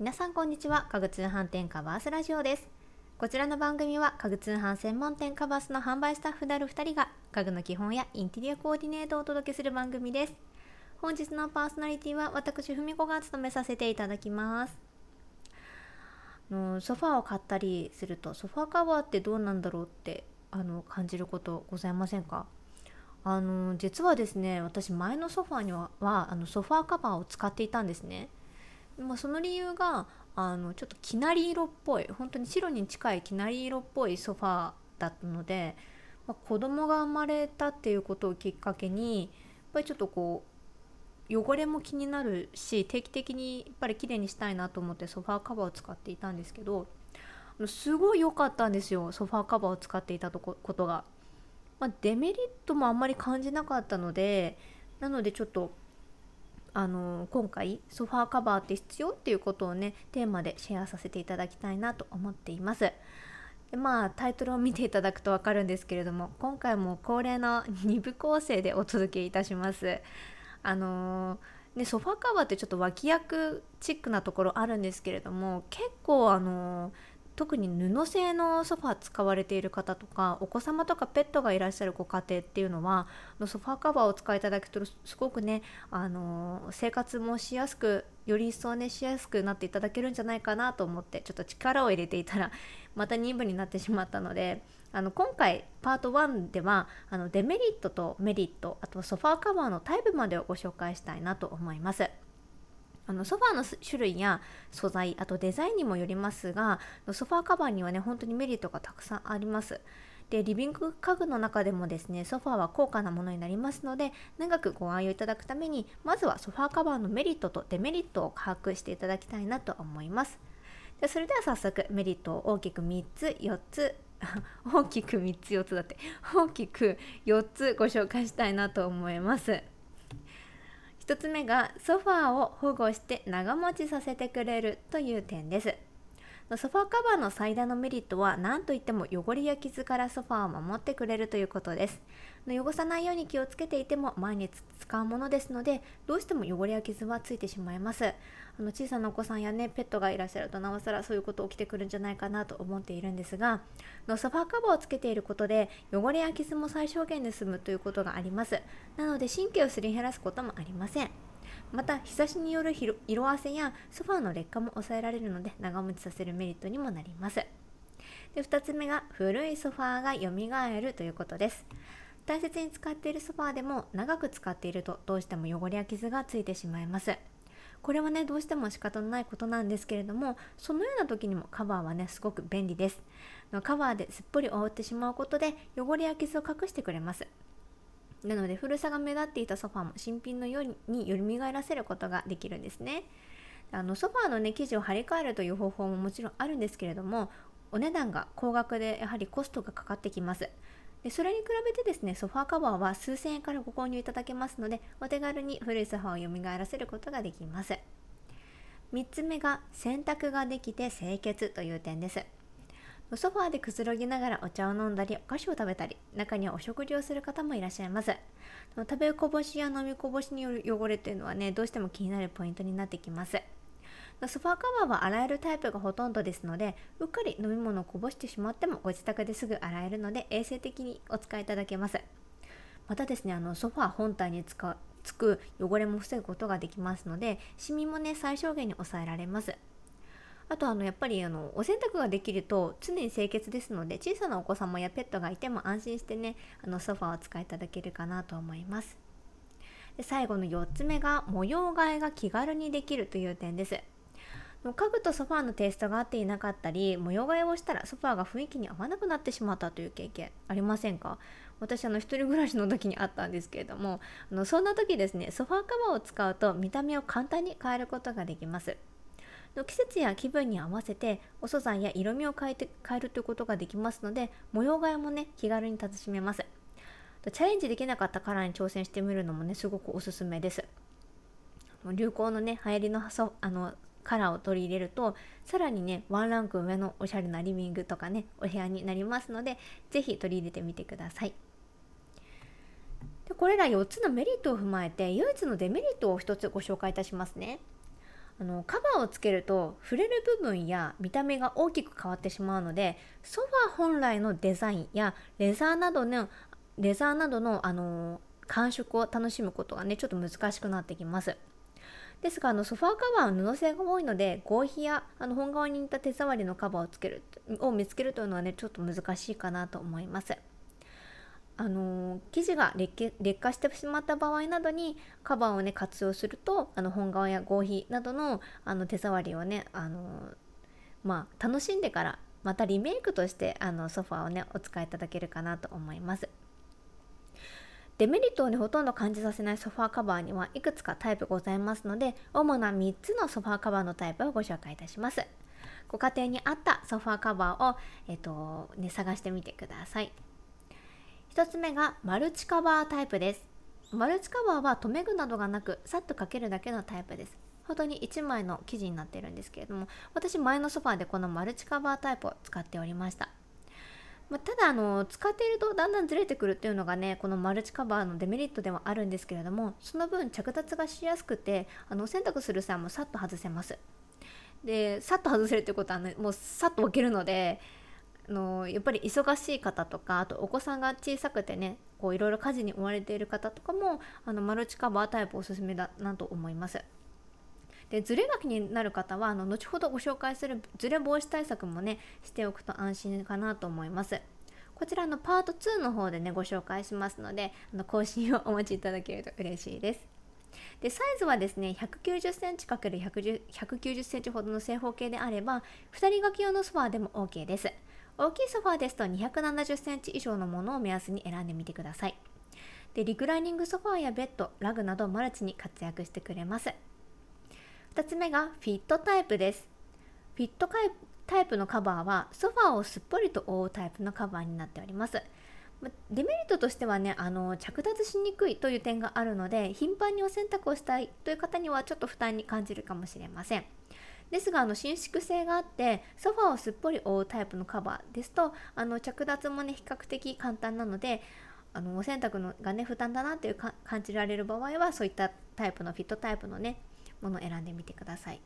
皆さんこんにちは。家具通販店カバースラジオです。こちらの番組は家具通販専門店カバースの販売スタッフである2人が家具の基本やインテリアコーディネートをお届けする番組です。本日のパーソナリティは私文子が務めさせていただきます。のソファーを買ったりするとソファーカバーってどうなんだろうってあの感じることございませんか？あの実はですね私前のソファーにははあのソファーカバーを使っていたんですね。まあ、その理由があのちょっときなり色っぽい本当に白に近いきなり色っぽいソファーだったので、まあ、子供が生まれたっていうことをきっかけにやっぱりちょっとこう汚れも気になるし定期的にやっぱり綺麗にしたいなと思ってソファーカバーを使っていたんですけどすごい良かったんですよソファーカバーを使っていたとことが。まあ、デメリットもあんまり感じなかったのでなのでちょっとあの今回ソファーカバーって必要っていうことをねテーマでシェアさせていただきたいなと思っています。でまあタイトルを見ていただくと分かるんですけれども今回も恒例の2部構成でお届けいたします。あの、ね、ソファーカバーってちょっと脇役チックなところあるんですけれども結構あの特に布製のソファ使われている方とかお子様とかペットがいらっしゃるご家庭っていうのはソファーカバーを使いいただくとすごくねあの生活もしやすくより一層ねしやすくなっていただけるんじゃないかなと思ってちょっと力を入れていたら また2部になってしまったのであの今回パート1ではあのデメリットとメリットあとはソファーカバーのタイプまでをご紹介したいなと思います。あのソファーの種類や素材あとデザインにもよりますがソファーカバーにはね本当にメリットがたくさんあります。でリビング家具の中でもですねソファーは高価なものになりますので長くご愛用いただくためにまずはソファーカバーのメリットとデメリットを把握していただきたいなと思います。でそれでは早速メリットを大きく3つ4つ 大きく3つ4つだって大きく4つご紹介したいなと思います。1つ目がソファーを保護して長持ちさせてくれるという点です。ソファーカバーの最大のメリットは何といっても汚れや傷からソファーを守ってくれるということです。汚さないように気をつけていても毎日使うものですのでどうしても汚れや傷はついてしまいます。あの小さなお子さんやねペットがいらっしゃるとなおさらそういうこと起きてくるんじゃないかなと思っているんですがのソファーカバーをつけていることで汚れや傷も最小限で済むということがあります。なので神経をすり減らすこともありません。また日差しによる色あせやソファーの劣化も抑えられるので長持ちさせるメリットにもなります。で2つ目が古いソファーが蘇るということです。大切に使っているソファーでも長く使っているとどうしても汚れや傷がついてしまいます。これはねどうしても仕方のないことなんですけれどもそのような時にもカバーはねすごく便利です。カバーですっぽり覆ってしまうことで汚れや傷を隠してくれます。なので古さが目立っていたソファーも新品のように蘇らせることができるんですね。あのソファーのね生地を張り替えるという方法ももちろんあるんですけれどもお値段が高額でやはりコストがかかってきます。でそれに比べてですねソファーカバーは数千円からご購入いただけますのでお手軽に古いソファーを蘇らせることができます。3つ目が洗濯ができて清潔という点です。ソファーでくつろぎながらお茶を飲んだりお菓子を食べたり中にはお食事をする方もいらっしゃいます。食べこぼしや飲みこぼしによる汚れっていうのはねどうしても気になるポイントになってきます。ソファーカバーは洗えるタイプがほとんどですのでうっかり飲み物をこぼしてしまってもご自宅ですぐ洗えるので衛生的にお使いいただけます。またですねあのソファー本体に使うつく汚れも防ぐことができますのでシミもね最小限に抑えられます。あとあのやっぱりあのお洗濯ができると常に清潔ですので小さなお子様やペットがいても安心してねあのソファーを使いいただけるかなと思います。で最後の4つ目が模様替えが気軽にできるという点です。家具とソファーのテイストが合っていなかったり模様替えをしたらソファーが雰囲気に合わなくなってしまったという経験ありませんか？私あの一人暮らしの時にあったんですけれどもあのそんな時ですねソファーカバーを使うと見た目を簡単に変えることができます。の季節や気分に合わせてお素材や色味を変えて変えるということができますので模様替えもね気軽に楽しめます。チャレンジできなかったカラーに挑戦してみるのもねすごくおすすめです。流行のね流行りのあのカラーを取り入れるとさらにねワンランク上のおしゃれなリビングとかねお部屋になりますので是非取り入れてみてください。でこれら4つのメリットを踏まえて唯一のデメリットを1つご紹介いたしますね。あのカバーをつけると触れる部分や見た目が大きく変わってしまうのでソファー本来のデザインやレザーなどのレザーなどのあの感触を楽しむことがねちょっと難しくなってきます。ですがあのソファーカバーは布製が多いので合皮やあの本革に似た手触りのカバーをつけるを見つけるというのはねちょっと難しいかなと思います。あの生地が劣化してしまった場合などにカバーをね活用するとあの本革や合皮などのあの手触りをねあのまあ楽しんでからまたリメイクとしてあのソファーをねお使いいただけるかなと思います。デメリットをねほとんど感じさせないソファーカバーにはいくつかタイプございますので主な3つのソファーカバーのタイプをご紹介いたします。ご家庭に合ったソファーカバーを、えっとね、探してみてください。1つ目がマルチカバータイプです。マルチカバーは留め具などがなくさっとかけるだけのタイプです。本当に1枚の生地になっているんですけれども私前のソファーでこのマルチカバータイプを使っておりました。まあ、ただあの使っているとだんだんずれてくるっていうのがねこのマルチカバーのデメリットではあるんですけれどもその分着脱がしやすくてあの洗濯する際もさっと外せますでさっと外せるってことは、ね、もうさっと置けるのであのやっぱり忙しい方とかあとお子さんが小さくてねこういろいろ家事に追われている方とかもあのマルチカバータイプおすすめだなと思います。でズレが気になる方はあの後ほどご紹介するズレ防止対策もねしておくと安心かなと思います。こちらのパート2の方でねご紹介しますのであの更新をお待ちいただけると嬉しいです。でサイズはですね 190cm×190cm ほどの正方形であれば2人掛け用のソファーでも OK です。大きいソファーですと 270cm 以上のものを目安に選んでみてくださいでリクライニングソファーやベッドラグなどマルチに活躍してくれます2つ目がフィットタイプです。フィットタイプのカバーはソファーをすっぽりと覆うタイプのカバーになっております。デメリットとしてはねあの着脱しにくいという点があるので頻繁にお洗濯をしたいという方にはちょっと負担に感じるかもしれません。ですがあの伸縮性があってソファーをすっぽり覆うタイプのカバーですとあの着脱もね比較的簡単なのであのお洗濯のがね負担だなっていうか感じられる場合はそういったタイプのフィットタイプのねものを選んでみてください。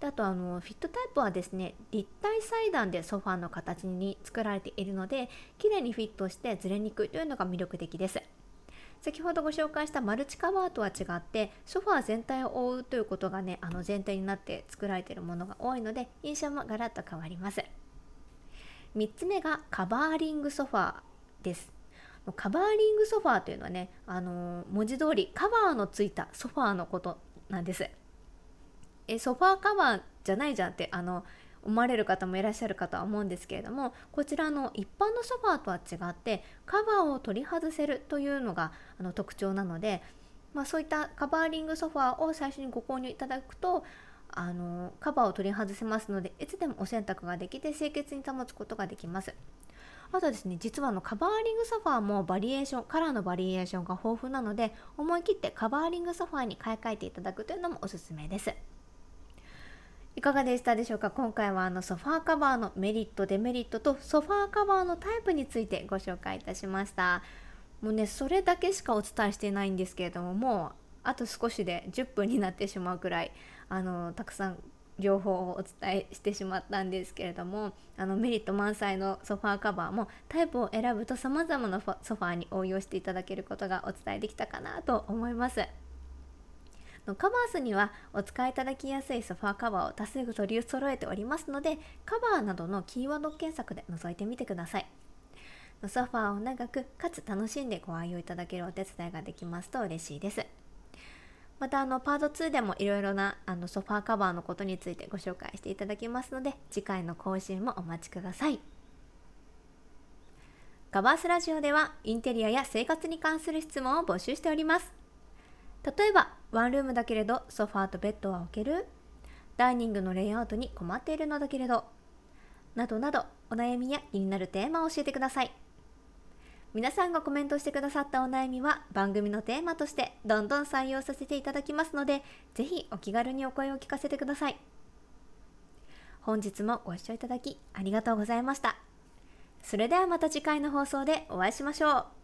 であとあのフィットタイプはですね立体裁断でソファーの形に作られているので綺麗にフィットしてずれにくいというのが魅力的です先ほどご紹介したマルチカバーとは違ってソファー全体を覆うということがねあの前提になって作られているものが多いので印象もガラッと変わります。3つ目がカバーリングソファーです。カバーリングソファーというのはねあの文字通りカバーのついたソファーのことなんです。えソファーカバーじゃないじゃんってあの思われる方もいらっしゃるかとは思うんですけれどもこちらの一般のソファーとは違ってカバーを取り外せるというのがあの特徴なので、まあ、そういったカバーリングソファーを最初にご購入いただくとあのカバーを取り外せますのでいつでもお洗濯ができて清潔に保つことができます。あとですね実はのカバーリングソファーもバリエーションカラーのバリエーションが豊富なので思い切ってカバーリングソファーに買い替えていただくというのもおすすめです。いかがでしたでしょうか？今回はあのソファーカバーのメリットデメリットとソファーカバーのタイプについてご紹介いたしましたもうねそれだけしかお伝えしてないんですけれどももうあと少しで10分になってしまうくらいあのたくさん情報をお伝えしてしまったんですけれどもあのメリット満載のソファーカバーもタイプを選ぶと様々なソファーに応用していただけることがお伝えできたかなと思います。カバースにはお使いいただきやすいソファーカバーを多数取り揃えておりますのでカバーなどのキーワード検索で覗いてみてください。ソファーを長くかつ楽しんでご愛用いただけるお手伝いができますと嬉しいです。またあのパート2でもいろいろなあのソファーカバーのことについてご紹介していただきますので次回の更新もお待ちください。カバースラジオではインテリアや生活に関する質問を募集しております。例えばワンルームだけれどソファーとベッドは置ける。ダイニングのレイアウトに困っているのだけれど。などなどお悩みや気になるテーマを教えてください。皆さんがコメントしてくださったお悩みは番組のテーマとしてどんどん採用させていただきますのでぜひお気軽にお声を聞かせてください。本日もご視聴いただきありがとうございました。それではまた次回の放送でお会いしましょう。